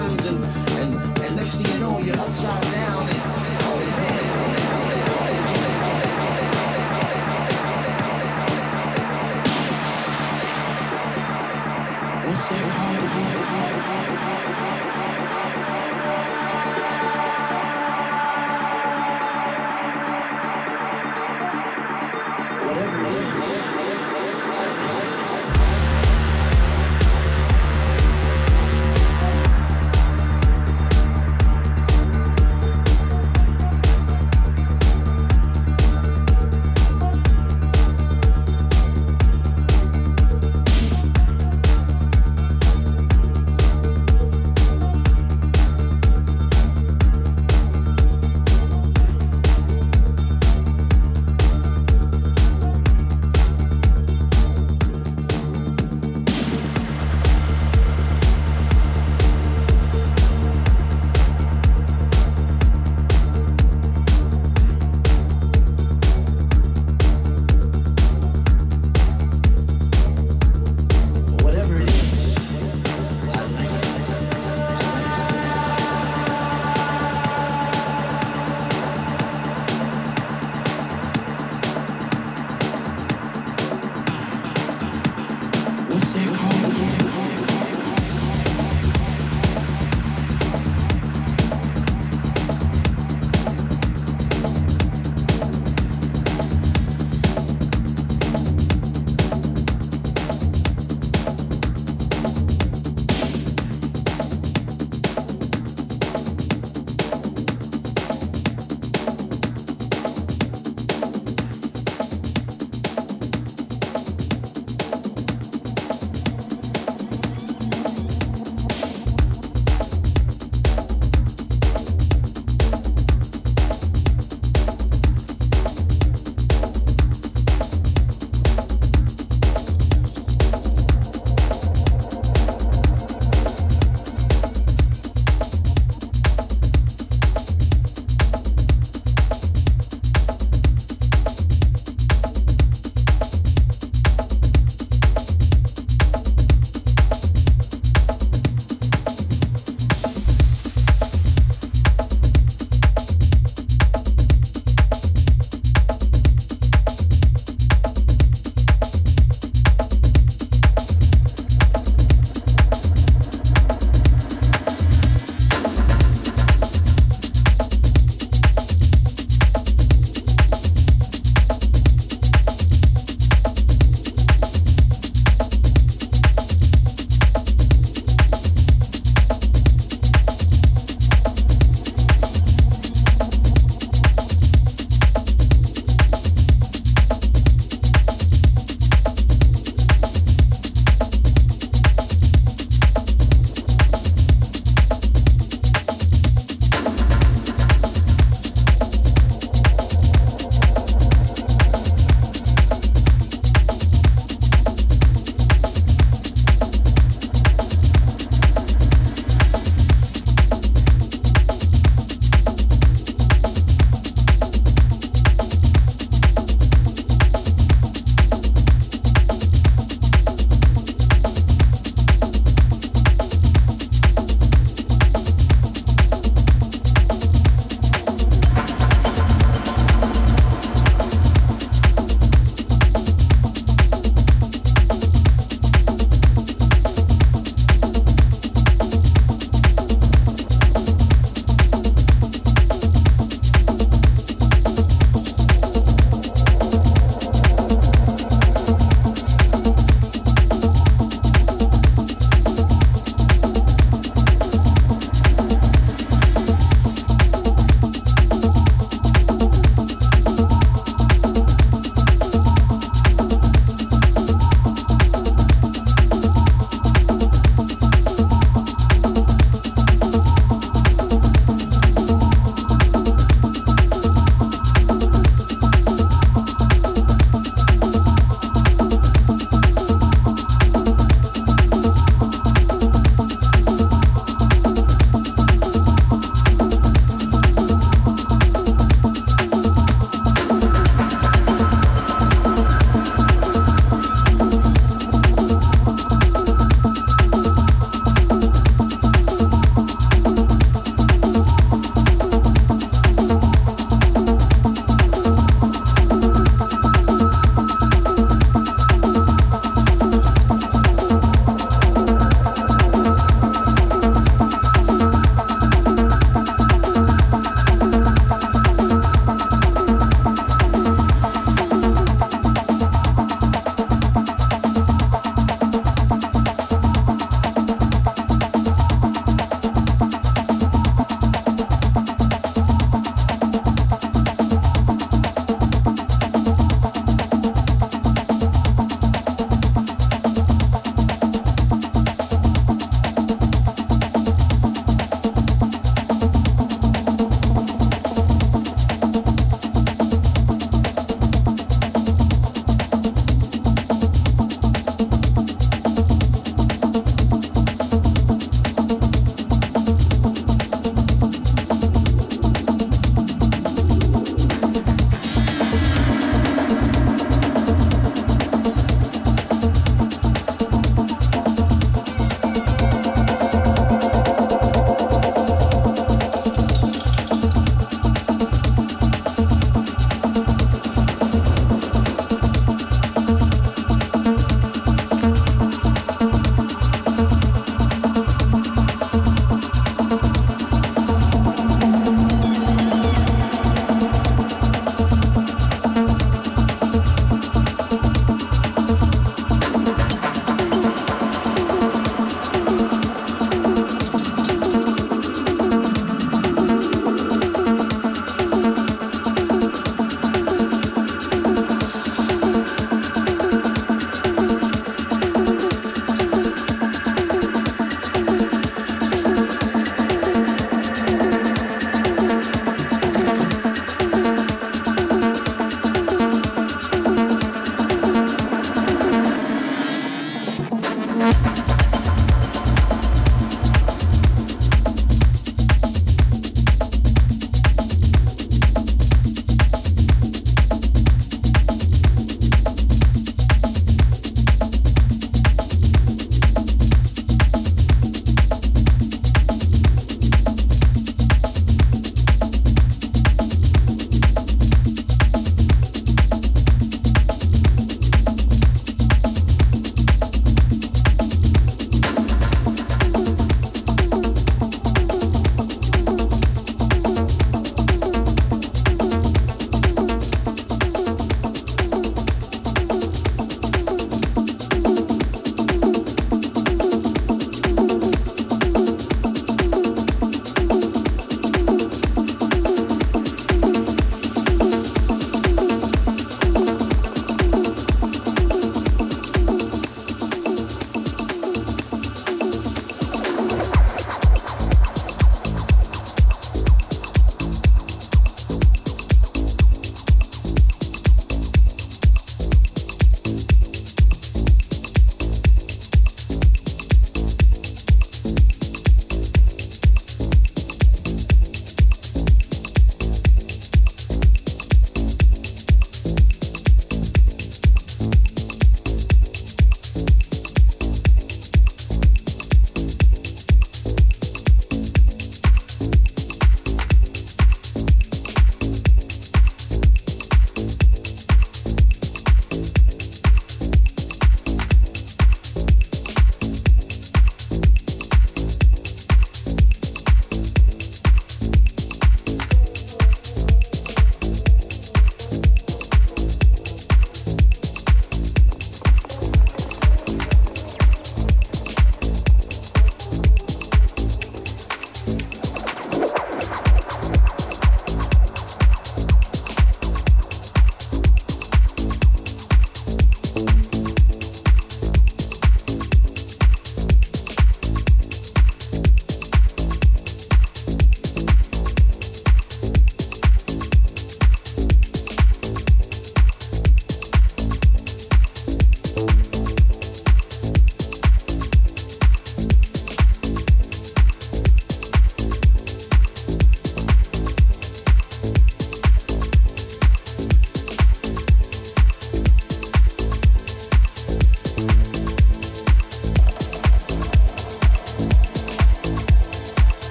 and, and, and next thing you know, you're upside down.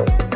you